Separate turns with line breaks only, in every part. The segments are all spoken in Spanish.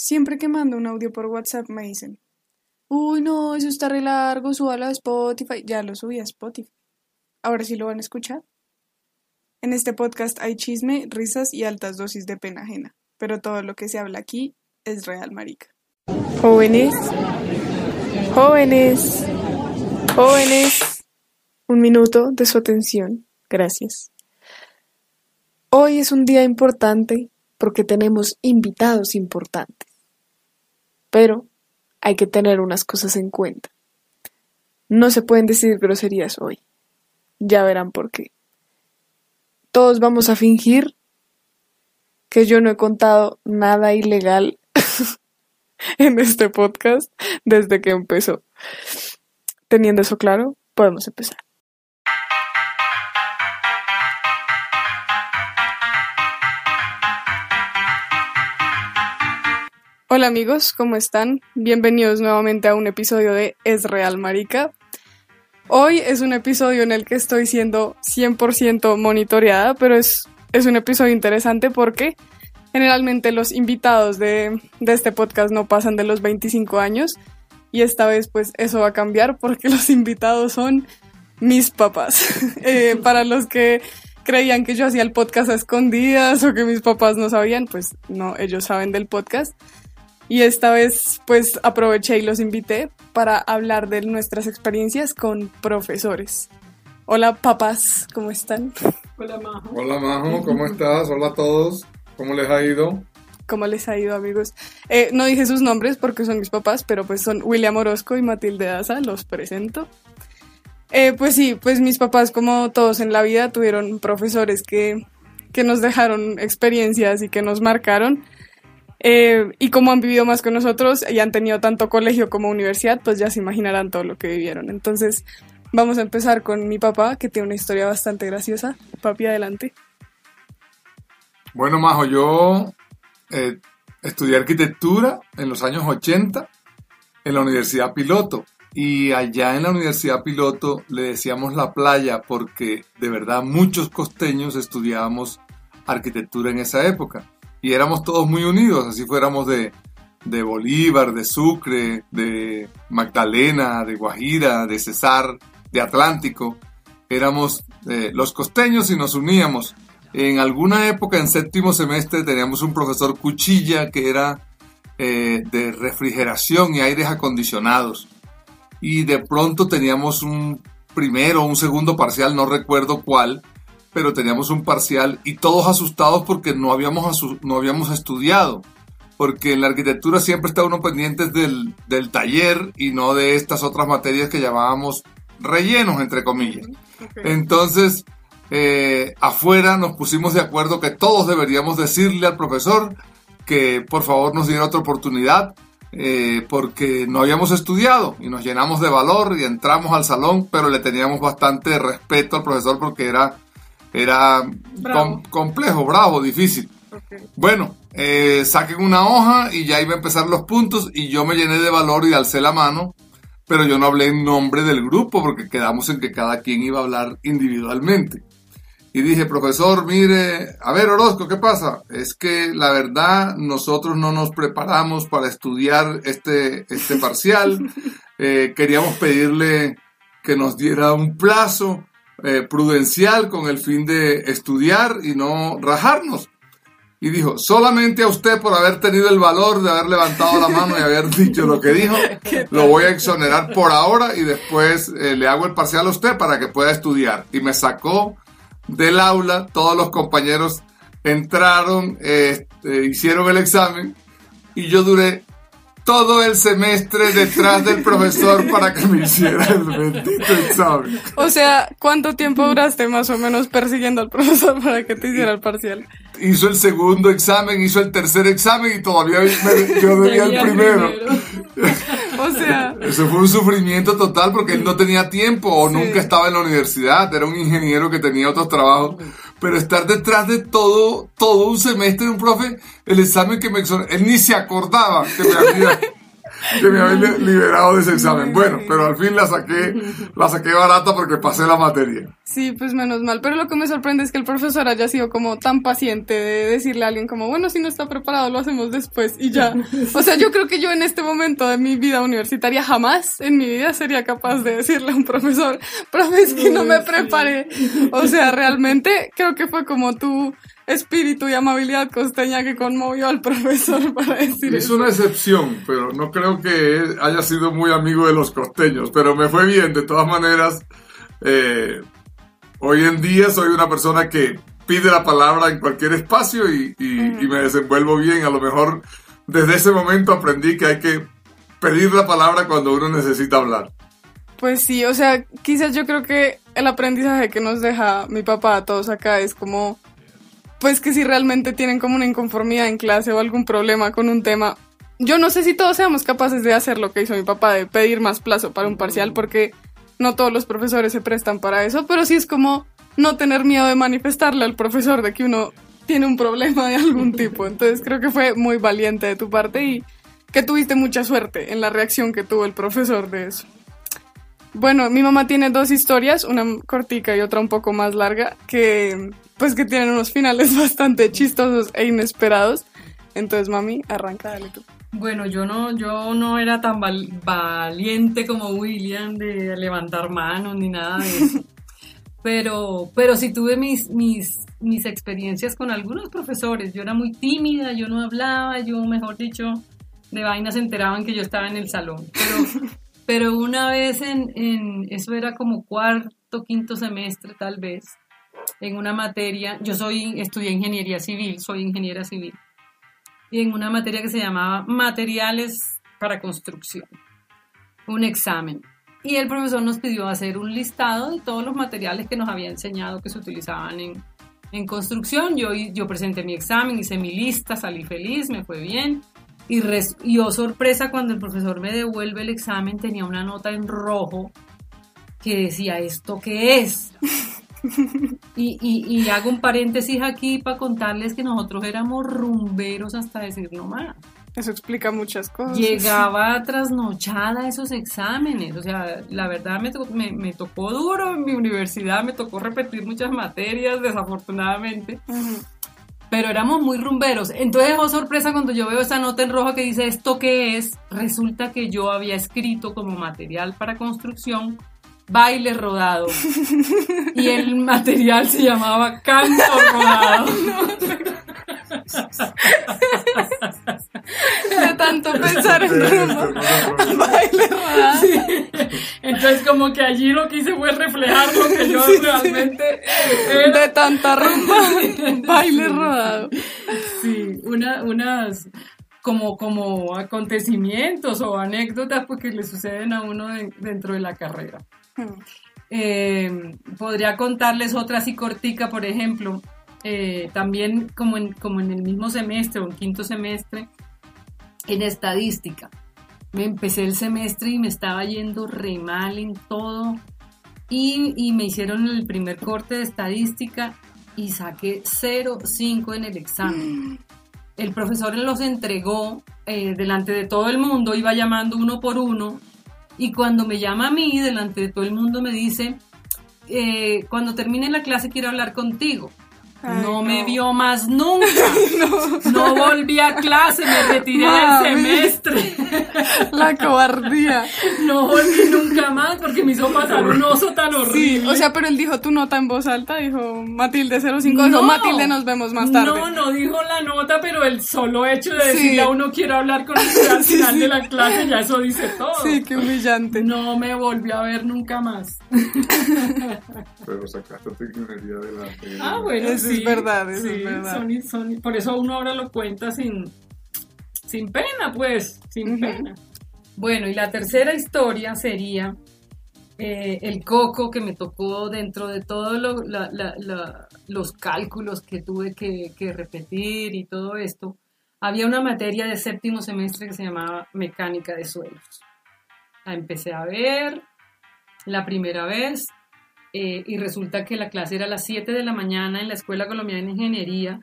Siempre que mando un audio por WhatsApp me dicen, uy, no, eso está re largo, súbalo a Spotify. Ya lo subí a Spotify. Ahora sí lo van a escuchar. En este podcast hay chisme, risas y altas dosis de pena ajena, pero todo lo que se habla aquí es real, marica. Jóvenes, jóvenes, jóvenes, un minuto de su atención. Gracias. Hoy es un día importante porque tenemos invitados importantes. Pero hay que tener unas cosas en cuenta. No se pueden decir groserías hoy. Ya verán por qué. Todos vamos a fingir que yo no he contado nada ilegal en este podcast desde que empezó. Teniendo eso claro, podemos empezar. Hola amigos, ¿cómo están? Bienvenidos nuevamente a un episodio de Es Real Marica. Hoy es un episodio en el que estoy siendo 100% monitoreada, pero es, es un episodio interesante porque generalmente los invitados de, de este podcast no pasan de los 25 años y esta vez pues eso va a cambiar porque los invitados son mis papás. Eh, para los que creían que yo hacía el podcast a escondidas o que mis papás no sabían, pues no, ellos saben del podcast. Y esta vez pues aproveché y los invité para hablar de nuestras experiencias con profesores. Hola papás, ¿cómo están?
Hola Majo.
Hola Majo, ¿cómo estás? Hola a todos, ¿cómo les ha ido?
¿Cómo les ha ido amigos? Eh, no dije sus nombres porque son mis papás, pero pues son William Orozco y Matilde Daza, los presento. Eh, pues sí, pues mis papás como todos en la vida tuvieron profesores que, que nos dejaron experiencias y que nos marcaron. Eh, y como han vivido más que nosotros y han tenido tanto colegio como universidad, pues ya se imaginarán todo lo que vivieron. Entonces, vamos a empezar con mi papá, que tiene una historia bastante graciosa. Papi, adelante.
Bueno, Majo, yo eh, estudié arquitectura en los años 80 en la Universidad Piloto. Y allá en la Universidad Piloto le decíamos la playa porque de verdad muchos costeños estudiábamos arquitectura en esa época y éramos todos muy unidos, así fuéramos de, de Bolívar, de Sucre, de Magdalena, de Guajira, de Cesar, de Atlántico. Éramos eh, los costeños y nos uníamos. En alguna época, en séptimo semestre, teníamos un profesor cuchilla que era eh, de refrigeración y aires acondicionados. Y de pronto teníamos un primero o un segundo parcial, no recuerdo cuál, pero teníamos un parcial y todos asustados porque no habíamos, no habíamos estudiado. Porque en la arquitectura siempre está uno pendiente del, del taller y no de estas otras materias que llamábamos rellenos, entre comillas. Entonces, eh, afuera nos pusimos de acuerdo que todos deberíamos decirle al profesor que por favor nos diera otra oportunidad eh, porque no habíamos estudiado y nos llenamos de valor y entramos al salón, pero le teníamos bastante respeto al profesor porque era era complejo, bravo, difícil. Bueno, eh, saquen una hoja y ya iba a empezar los puntos y yo me llené de valor y alcé la mano, pero yo no hablé en nombre del grupo porque quedamos en que cada quien iba a hablar individualmente. Y dije, profesor, mire, a ver Orozco, ¿qué pasa? Es que la verdad nosotros no nos preparamos para estudiar este, este parcial. Eh, queríamos pedirle que nos diera un plazo eh, prudencial con el fin de estudiar y no rajarnos. Y dijo, solamente a usted por haber tenido el valor de haber levantado la mano y haber dicho lo que dijo, lo voy a exonerar por ahora y después eh, le hago el parcial a usted para que pueda estudiar. Y me sacó del aula, todos los compañeros entraron, este, hicieron el examen y yo duré todo el semestre detrás del profesor para que me hiciera el bendito examen.
O sea, ¿cuánto tiempo duraste más o menos persiguiendo al profesor para que te hiciera el parcial?
Hizo el segundo examen, hizo el tercer examen y todavía yo debía el primero.
o sea...
Eso fue un sufrimiento total porque él no tenía tiempo o nunca estaba en la universidad, era un ingeniero que tenía otros trabajos pero estar detrás de todo, todo un semestre de un profe, el examen que me él ni se acordaba que me había, que me había liberado de ese examen. Bueno, pero al fin la saqué, la saqué barata porque pasé la materia.
Sí, pues menos mal. Pero lo que me sorprende es que el profesor haya sido como tan paciente de decirle a alguien como, bueno, si no está preparado, lo hacemos después y ya. O sea, yo creo que yo en este momento de mi vida universitaria jamás en mi vida sería capaz de decirle a un profesor, profe, es que no me preparé. O sea, realmente creo que fue como tu espíritu y amabilidad costeña que conmovió al profesor para decir
Es una excepción, pero no creo que haya sido muy amigo de los costeños, pero me fue bien, de todas maneras. Eh, hoy en día soy una persona que pide la palabra en cualquier espacio y, me desenvuelvo bien. A lo mejor desde ese momento aprendí que hay que pedir la palabra cuando uno necesita hablar.
Pues sí, o sea, quizás yo creo que el aprendizaje que nos deja mi papá a todos acá es como, pues que si realmente tienen como una inconformidad en clase o algún problema con un tema, yo no sé si todos seamos capaces de hacer lo que hizo mi papá, de pedir más plazo para un parcial, porque no todos los profesores se prestan para eso, pero sí es como no tener miedo de manifestarle al profesor de que uno tiene un problema de algún tipo. Entonces creo que fue muy valiente de tu parte y que tuviste mucha suerte en la reacción que tuvo el profesor de eso. Bueno, mi mamá tiene dos historias, una cortica y otra un poco más larga, que pues que tienen unos finales bastante chistosos e inesperados. Entonces, mami, arranca, dale tú.
Bueno, yo no, yo no era tan valiente como William de levantar manos ni nada de eso. pero, pero sí tuve mis, mis, mis experiencias con algunos profesores. Yo era muy tímida, yo no hablaba, yo, mejor dicho, de vainas se enteraban que yo estaba en el salón. Pero, pero una vez en, en, eso era como cuarto, quinto semestre tal vez, en una materia, yo soy, estudié ingeniería civil, soy ingeniera civil y en una materia que se llamaba materiales para construcción, un examen. Y el profesor nos pidió hacer un listado de todos los materiales que nos había enseñado que se utilizaban en, en construcción. Yo, yo presenté mi examen, hice mi lista, salí feliz, me fue bien. Y, res, y oh sorpresa, cuando el profesor me devuelve el examen, tenía una nota en rojo que decía, ¿esto qué es? Y, hago un paréntesis aquí para contarles que nosotros éramos rumberos hasta decir no más.
Eso explica muchas cosas.
Llegaba trasnochada esos exámenes. O sea, la verdad me, me, tocó duro en mi universidad, me tocó repetir muchas materias, desafortunadamente. Pero éramos muy rumberos. Entonces, oh sorpresa cuando yo veo esa nota en rojo que dice esto qué es. Resulta que yo había escrito como material para construcción baile rodado. Y el material se llamaba canto rodado.
De tanto pensar en rumbo, baile rodado.
Entonces como que allí lo que hice fue reflejar lo que yo realmente
De tanta rumba, baile rodado.
Sí, una, unas como, como acontecimientos o anécdotas porque le suceden a uno dentro de la carrera. Eh, podría contarles otra así cortica, por ejemplo, eh, también como en, como en el mismo semestre o en quinto semestre, en estadística. Me empecé el semestre y me estaba yendo re mal en todo y, y me hicieron el primer corte de estadística y saqué 0,5 en el examen. El profesor los entregó eh, delante de todo el mundo, iba llamando uno por uno y cuando me llama a mí, delante de todo el mundo, me dice, eh, cuando termine la clase quiero hablar contigo no, me vio más nunca. no. volví a clase, me retiré del semestre.
La cobardía.
No volví nunca más porque me hizo pasar un oso tan horrible.
Sí, o sea, pero él dijo tu nota en voz alta, dijo Matilde 05, no, Matilde nos vemos más tarde.
No, no dijo la nota, pero el solo hecho de decirle a uno quiero hablar con usted al final de la clase, ya eso dice todo.
Sí, qué humillante.
No me volví a ver nunca más.
pero sacaste tu ingeniería de la...
Ah, bueno,
es verdad, es verdad.
por eso uno ahora lo cuenta sin, sin pena, pues, sin pena. Bueno, y la tercera historia sería eh, el coco que me tocó dentro de todos los cálculos que tuve que, que, repetir y todo esto. Había una materia de séptimo semestre que se llamaba mecánica de suelos. La empecé a ver la primera vez eh, y resulta que la clase era a las 7 de la mañana en la Escuela Colombiana de Ingeniería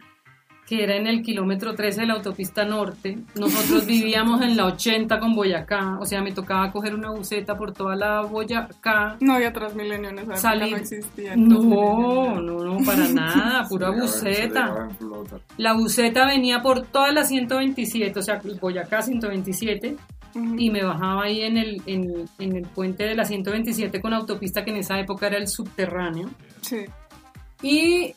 que era en el kilómetro 13 de la autopista norte. Nosotros vivíamos en la 80 con Boyacá, o sea, me tocaba coger una buseta por toda la Boyacá.
No había Transmilenio en esa época,
Salir.
no existía.
No, no, no, para nada, pura
en flota.
La buseta venía por toda la 127, o sea, Boyacá 127,
Ujú.
y me bajaba ahí en el, en, en el puente de la 127 con autopista, que en esa época era el subterráneo.
Sí.
Y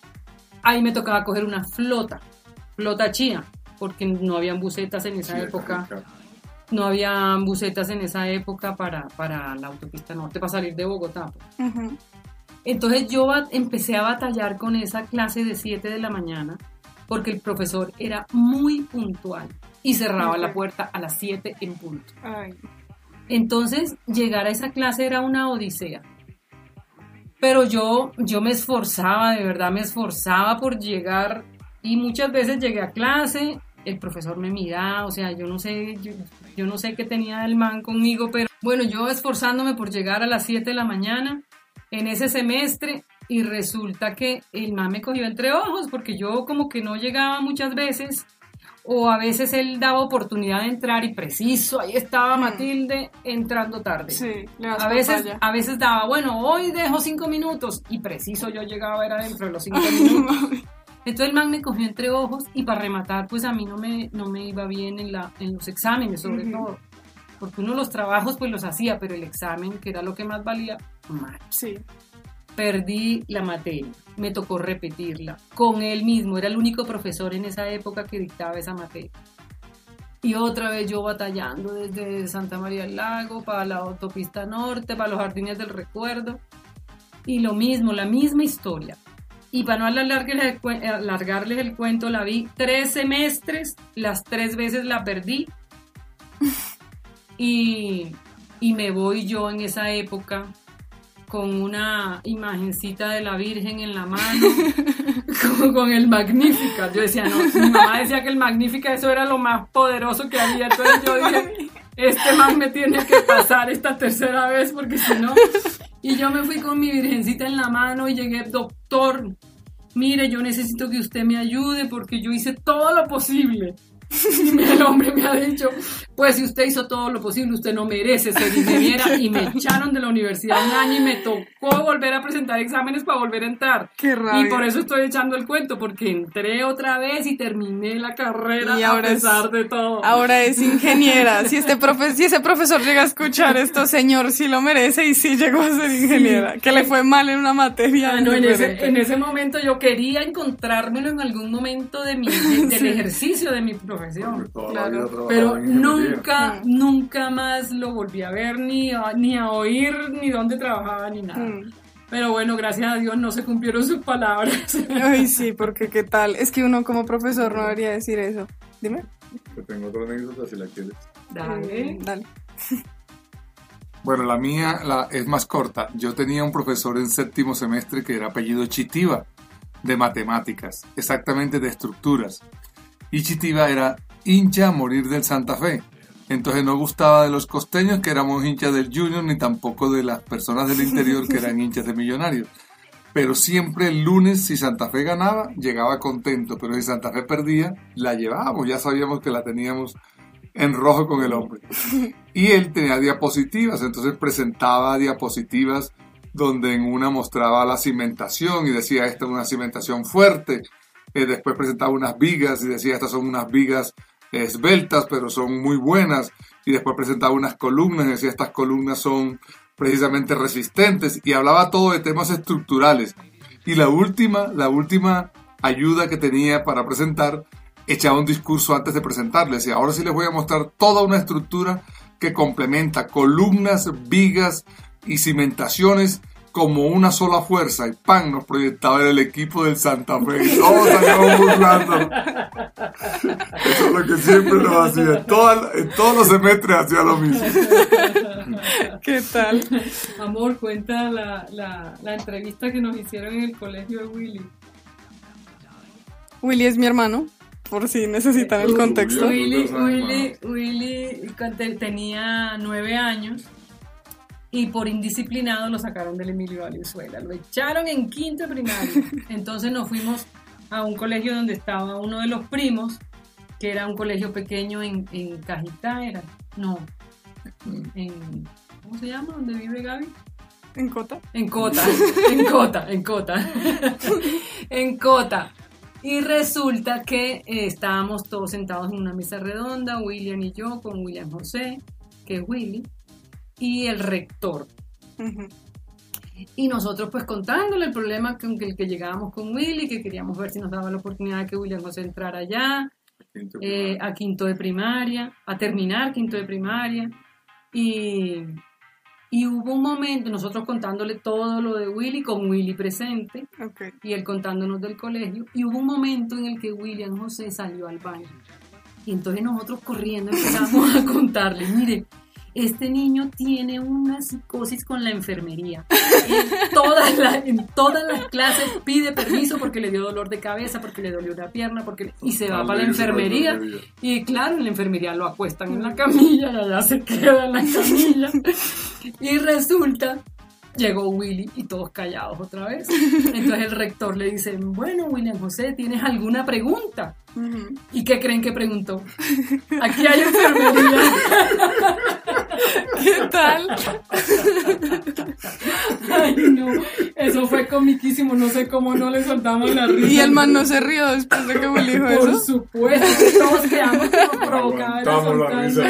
ahí me tocaba coger una flota, flota china, porque no habían busetas en esa
Sí,
época. No habían busetas en esa época para, para la autopista norte, para salir de Bogotá. pues.
Ujú.
Entonces yo empecé a batallar con esa clase de 7 de la mañana porque el profesor era muy puntual y cerraba la puerta a las 7 en punto.
Ay.
Entonces llegar a esa clase era una odisea. Pero yo, yo me esforzaba, de verdad me esforzaba por llegar y muchas veces llegué a clase, el profesor me miraba, o sea, yo no sé, yo, yo no sé qué tenía el man conmigo, pero bueno, yo esforzándome por llegar a las 7 de la mañana en ese semestre y resulta que el man me cogió entre ojos porque yo como que no llegaba muchas veces o a veces él daba oportunidad de entrar y preciso, ahí estaba Matilde entrando tarde.
Sí, le das
A veces, a veces daba, bueno, hoy dejo cinco minutos y preciso yo llegaba era dentro de los cinco minutos. Entonces el man me cogió entre ojos y para rematar, pues a mí no me, no me iba bien en, la, en los exámenes, sobre todo. Porque uno los trabajos pues los hacía, pero el examen, que era lo que más valía, mal.
Sí.
Perdí la materia, me tocó repetirla con él mismo, era el único profesor en esa época que dictaba esa materia. Y otra vez yo batallando desde Santa María del Lago para la autopista norte, para los jardines del recuerdo. Y lo mismo, la misma historia. Y para no alargarles el, alargarles el cuento, la vi tres semestres, las tres veces la perdí. Y, y me voy yo en esa época con una imagencita de la Virgen en la mano, con, con el Magnífica. Yo decía, no, mi mamá decía que el Magnífica eso era lo más poderoso que había. Entonces yo dije, este man me tiene que pasar esta tercera vez porque si no... Y yo me fui con mi virgencita en la mano y llegué, doctor, mire, yo necesito que usted me ayude porque yo hice todo lo posible. El hombre me ha dicho, pues si usted hizo todo lo posible, usted no merece ser ingeniera. Y me echaron de la universidad un año y me tocó volver a presentar exámenes para volver a entrar.
Qué rabia.
Y por eso estoy echando el cuento, porque entré otra vez y terminé la carrera
Y
a
es-
pesar de todo.
Ahora es ingeniera. Si este profe si ese profesor llega a escuchar esto, señor, sí lo merece y sí llegó a ser ingeniera. Que le fue mal en una materia.
Ah, no, en, ese,
diferente.
en ese momento yo quería encontrármelo en algún momento de mi, de- del ejercicio de mi profesión.
Claro.
Pero nunca, nunca más lo volví a ver, ni a, ni a oír, ni dónde trabajaba, ni nada.
Mm.
Pero bueno, gracias a Dios no se cumplieron sus palabras.
Ay, sí, porque qué tal. Es que uno como profesor no debería decir eso. Dime.
Te tengo otra anécdota si la quieres.
Dale.
Mm, Dale.
Bueno, la mía la, es más corta. Yo tenía un profesor en séptimo semestre que era apellido Chitiva, de matemáticas, exactamente de estructuras. Y Chitiva era hincha a morir del Santa Fe. Entonces no gustaba de los costeños, que éramos hinchas del Junior, ni tampoco de las personas del interior, que eran hinchas de Millonarios. Pero siempre el lunes, si Santa Fe ganaba, llegaba contento. Pero si Santa Fe perdía, la llevábamos. Ya sabíamos que la teníamos en rojo con el hombre. Y él tenía diapositivas, entonces presentaba diapositivas donde en una mostraba la cimentación y decía esta es una cimentación fuerte. Eh, después presentaba unas vigas y decía estas son unas vigas esbeltas pero son muy buenas. Y después presentaba unas columnas y decía estas columnas son precisamente resistentes y hablaba todo de temas estructurales. Y la última, la última ayuda que tenía para presentar echaba un discurso antes de presentarle. Decía, ahora sí les voy a mostrar toda una estructura que complementa columnas, vigas y cimentaciones como una sola fuerza. Y pan nos proyectaba el equipo del Santa Fe. Y todos salíamos burlándonos. Eso es lo que siempre lo hacía. Toda- en todos los semestres hacía lo mismo.
¿Qué tal?
Amor, cuenta la, la, la entrevista que nos hicieron en el colegio de Willy.
Willy es mi hermano, por si necesitan el contexto.
Willy, Willy, Willy tenía nueve años y por indisciplinado lo sacaron del Emilio Valenzuela. Lo echaron en quinto de primaria. Entonces nos fuimos a un colegio donde estaba uno de los primos, que era un colegio pequeño en, en Cajitá, era. No. En, ¿Cómo se llama? ¿Dónde vive Gaby?
¿En Cota?
En Cota, en Cota, en Cota. en Cota. Y resulta que eh, estábamos todos sentados en una mesa redonda, William y yo, con William José, que es Willy, y el rector. Y nosotros pues contándole el problema con el que llegábamos con Willy, que queríamos ver si nos daba la oportunidad de que William José entrara allá, eh, a quinto de primaria, a terminar quinto de primaria. Y, y hubo un momento, nosotros contándole todo lo de Willy, con Willy presente,
Ok.
y él contándonos del colegio, y hubo un momento en el que William José salió al baño. Y entonces nosotros corriendo empezamos a contarle, mire, este niño tiene una psicosis con la enfermería. En todas, las- clases pide permiso porque le dio dolor de cabeza, porque le dolió una pierna, porque y se va para la enfermería. Y claro, en la enfermería lo acuestan en la camilla, allá se queda en la camilla. Y resulta, llegó Willy y todos callados otra vez. Entonces el rector le dice, bueno, William José, ¿tienes alguna pregunta?
Ujú.
¿Y qué creen que preguntó? Aquí hay enfermería.
¿Qué tal?
Ay, no, eso fue comiquísimo, no sé cómo no le soltamos la risa.
Y el man no se rió después de que Willy dijo
Por
eso.
supuesto, que todos quedamos como provocados.
la risa.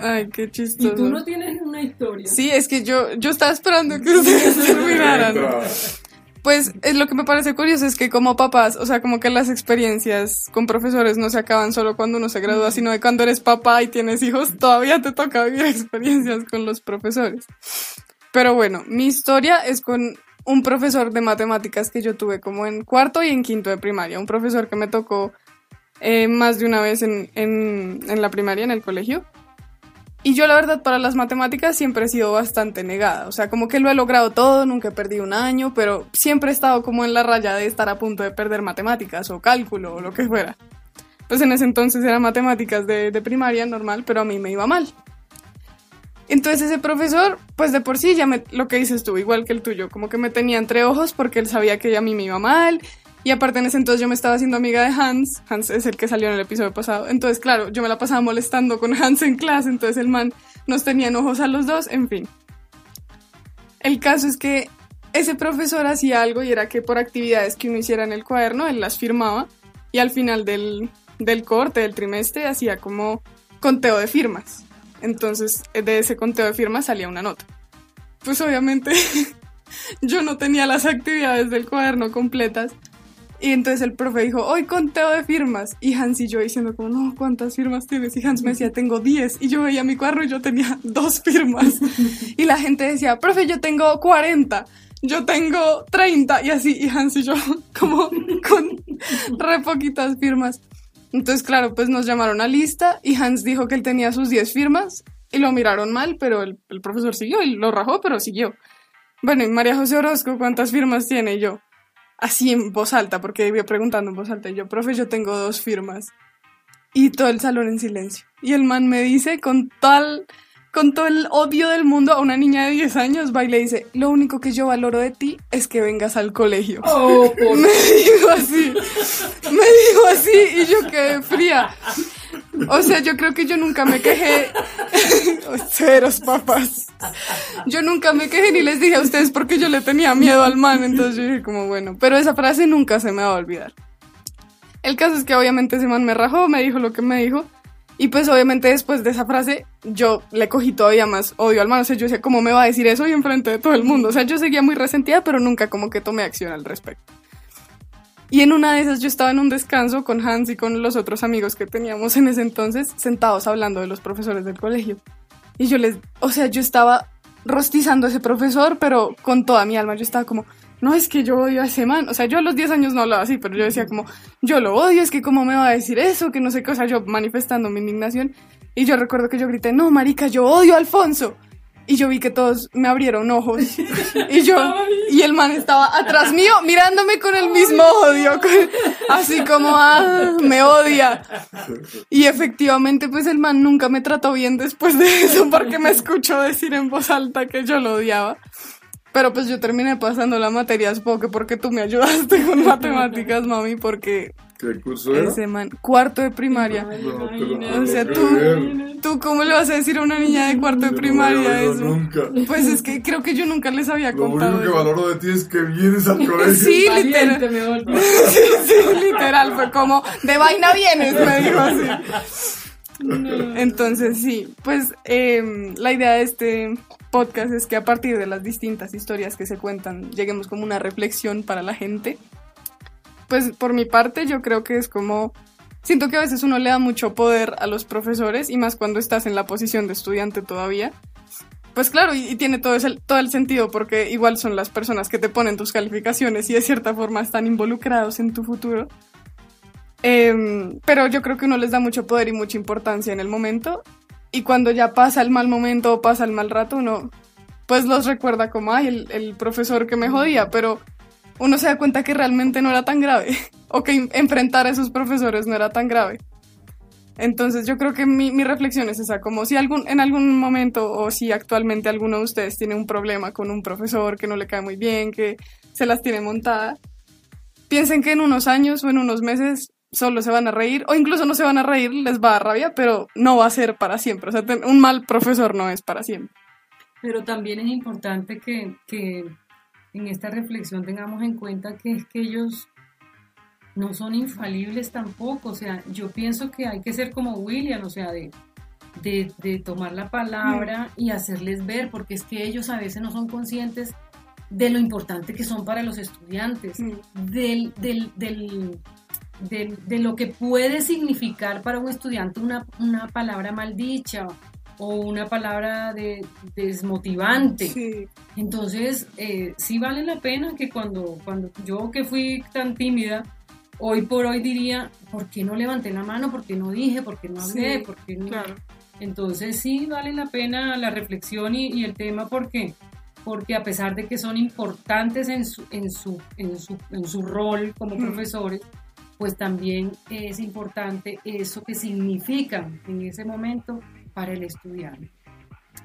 Ay, qué
Y
chistoso.
tú no tienes una historia.
Sí, es que yo, yo estaba esperando que ustedes terminaran. Pues es lo que me parece curioso es que como papás, o sea, como que las experiencias con profesores no se acaban solo cuando uno se gradúa, sino de cuando eres papá y tienes hijos, todavía te toca vivir experiencias con los profesores. Pero bueno, mi historia es con un profesor de matemáticas que yo tuve como en cuarto y en quinto de primaria, un profesor que me tocó eh, más de una vez en, en, en la primaria, en el colegio. Y yo la verdad para las matemáticas siempre he sido bastante negada, o sea, como que lo he logrado todo, nunca he perdido un año, pero siempre he estado como en la raya de estar a punto de perder matemáticas o cálculo o lo que fuera. Pues en ese entonces era matemáticas de, de primaria normal, pero a mí me iba mal. Entonces ese profesor, pues de por sí ya me, lo que dices tú, igual que el tuyo, como que me tenía entre ojos porque él sabía que a mí me iba mal. Y aparte en ese entonces yo me estaba haciendo amiga de Hans. Hans es el que salió en el episodio pasado. Entonces, claro, yo me la pasaba molestando con Hans en clase. Entonces el man nos tenía en ojos a los dos, en fin. El caso es que ese profesor hacía algo y era que por actividades que uno hiciera en el cuaderno, él las firmaba. Y al final del, del corte, del trimestre, hacía como conteo de firmas. Entonces, de ese conteo de firmas salía una nota. Pues obviamente yo no tenía las actividades del cuaderno completas. Y entonces el profe dijo, hoy conteo de firmas. Y Hans y yo diciendo como, no, ¿cuántas firmas tienes? Y Hans me decía, tengo 10. Y yo veía mi cuaderno y yo tenía dos firmas. Y la gente decía, profe, yo tengo 40. Yo tengo 30. Y así, y Hans y yo como con re poquitas firmas. Entonces, claro, pues nos llamaron a lista y Hans dijo que él tenía sus 10 firmas y lo miraron mal, pero el, el profesor siguió y lo rajó, pero siguió. Bueno, y María José Orozco, ¿cuántas firmas tiene? Y yo, así en voz alta, porque iba preguntando en voz alta. Y yo, profe, yo tengo dos firmas. Y todo el salón en silencio. Y el man me dice con tal, con todo el odio del mundo a una niña de 10 años, va y le dice, lo único que yo valoro de ti es que vengas al colegio.
Oh, por
Me dijo así, me dijo así y yo quedé fría. O sea, yo creo que yo nunca me quejé. Ceros, papás. Yo nunca me quejé ni les dije a ustedes porque yo le tenía miedo al man. Entonces yo dije como, bueno, pero esa frase nunca se me va a olvidar. El caso es que obviamente ese man me rajó, me dijo lo que me dijo. Y pues obviamente después de esa frase yo le cogí todavía más odio al man. O sea, yo decía, ¿cómo me va a decir eso y enfrente de todo el mundo? O sea, yo seguía muy resentida, pero nunca como que tomé acción al respecto. Y en una de esas yo estaba en un descanso con Hans y con los otros amigos que teníamos en ese entonces, sentados hablando de los profesores del colegio. Y yo les, o sea, yo estaba rostizando a ese profesor, pero con toda mi alma. Yo estaba como, no es que yo odio a ese man. O sea, yo a los 10 años no hablaba así, pero yo decía como, yo lo odio, es que cómo me va a decir eso, que no sé qué. O sea, yo manifestando mi indignación. Y yo recuerdo que yo grité, no, marica, yo odio a Alfonso. Y yo vi que todos me abrieron ojos. Y yo, y el man estaba atrás mío mirándome con el mismo odio. con- Así como, ah, me odia. Y efectivamente, pues el man nunca me trató bien después de eso porque me escuchó decir en voz alta que yo lo odiaba. Pero pues yo terminé pasando la materia, supongo que porque tú me ayudaste con matemáticas, mami, porque
¿Qué curso era?
ese man, cuarto de primaria.
No, te lo
Imagínate.
O sea, tú,
creer.
tú, ¿cómo le vas a decir a una niña de cuarto de
Yo
primaria eso?
nunca.
Pues es que creo que yo nunca les había
Lo
contado.
único que
eso.
valoro de ti es que vienes al colegio.
Sí,
Valiente,
literal. Sí, sí, literal, fue como, de vaina vienes, me dijo así. Entonces, sí, pues em, la idea de este podcast es que a partir de las distintas historias que se cuentan, lleguemos como una reflexión para la gente. Pues por mi parte, yo creo que es como, siento que a veces uno le da mucho poder a los profesores y más cuando estás en la posición de estudiante todavía. Pues claro, y, tiene todo, ese, todo el sentido porque igual son las personas que te ponen tus calificaciones y de cierta forma están involucrados en tu futuro. Em, pero yo creo que uno les da mucho poder y mucha importancia en el momento. Y cuando ya pasa el mal momento o pasa el mal rato, uno pues los recuerda como, ay, el, el profesor que me jodía, pero uno se da cuenta que realmente no era tan grave. o que enfrentar a esos profesores no era tan grave. Entonces yo creo que mi, mi reflexión es esa, como si algún, en algún momento o si actualmente alguno de ustedes tiene un problema con un profesor que no le cae muy bien, que se las tiene montada, piensen que en unos años o en unos meses solo se van a reír, o incluso no se van a reír, les va a rabia, pero no va a ser para siempre. O sea, un mal profesor no es para siempre.
Pero también es importante que, que en esta reflexión tengamos en cuenta que es que ellos no son infalibles tampoco. O sea, yo pienso que hay que ser como William, o sea, de, de, de tomar la palabra y hacerles ver, porque es que ellos a veces no son conscientes de lo importante que son para los estudiantes,
Mm.
del, del, del, del- de lo que puede significar para un estudiante una, una palabra maldicha o una palabra de, desmotivante.
Sí.
Entonces, eh, sí vale la pena que cuando, cuando yo que fui tan tímida, hoy por hoy diría, ¿por qué no levanté la mano? ¿Por qué no dije? ¿Por qué no hablé?
Sí,
¿Por qué no?
Claro.
Entonces sí vale la pena la reflexión y, y el tema porque, porque a pesar de que son importantes en su, en su, en su, en su rol como
Mm.
profesores, pues también es importante eso que significan en ese momento para el estudiante.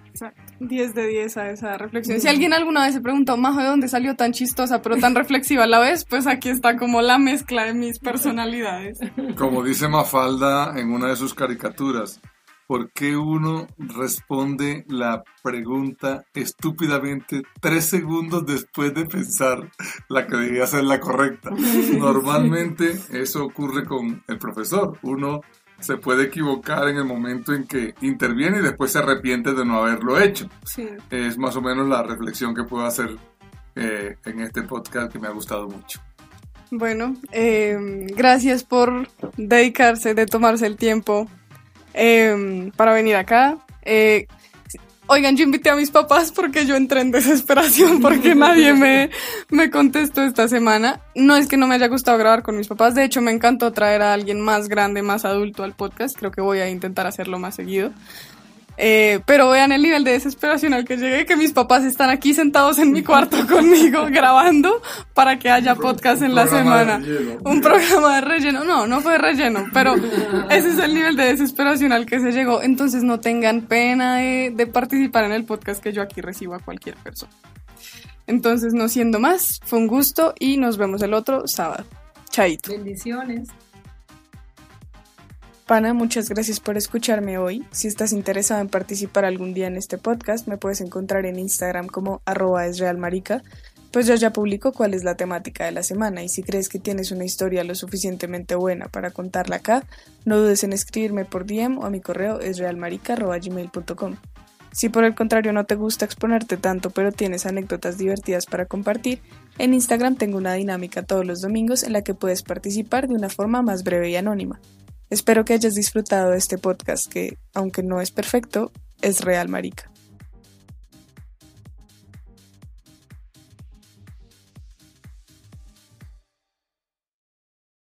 Exacto. 10 de 10 a esa reflexión. Si alguien alguna vez se preguntó, Majo, ¿de dónde salió tan chistosa pero tan reflexiva a la vez? Pues aquí está como la mezcla de mis personalidades.
Como dice Mafalda en una de sus caricaturas, ¿por qué uno responde la pregunta estúpidamente tres segundos después de pensar la que debía ser la correcta? Normalmente eso ocurre con el profesor. Uno se puede equivocar en el momento en que interviene y después se arrepiente de no haberlo hecho.
Sí.
Es más o menos la reflexión que puedo hacer eh, en este podcast que me ha gustado mucho.
Bueno, eh, gracias por dedicarse, de tomarse el tiempo eh, para venir acá. Oigan, yo invité a mis papás porque yo entré en desesperación porque nadie me, me contestó esta semana. No es que no me haya gustado grabar con mis papás, de hecho me encantó traer a alguien más grande, más adulto al podcast. Creo que voy a intentar hacerlo más seguido. Eh, pero vean el nivel de desesperación al que llegué, que mis papás están aquí sentados en mi cuarto conmigo grabando para que haya podcast en la
programa de
semana.
relleno.
Un programa de relleno. No, no fue de relleno, pero ese es el nivel de desesperación al que se llegó. Entonces no tengan pena de, de participar en el podcast que yo aquí recibo a cualquier persona. Entonces, no siendo más, fue un gusto y nos vemos el otro sábado. Chaito.
Bendiciones.
Pana, muchas gracias por escucharme hoy. Si estás interesado en participar algún día en este podcast, me puedes encontrar en Instagram como arroba esrealmarica, pues yo ya publico cuál es la temática de la semana y si crees que tienes una historia lo suficientemente buena para contarla acá, no dudes en escribirme por DM o a mi correo esrealmarica.gmail.com. Si por el contrario no te gusta exponerte tanto pero tienes anécdotas divertidas para compartir, en Instagram tengo una dinámica todos los domingos en la que puedes participar de una forma más breve y anónima. Espero que hayas disfrutado de este podcast que, aunque no es perfecto, es real, marica.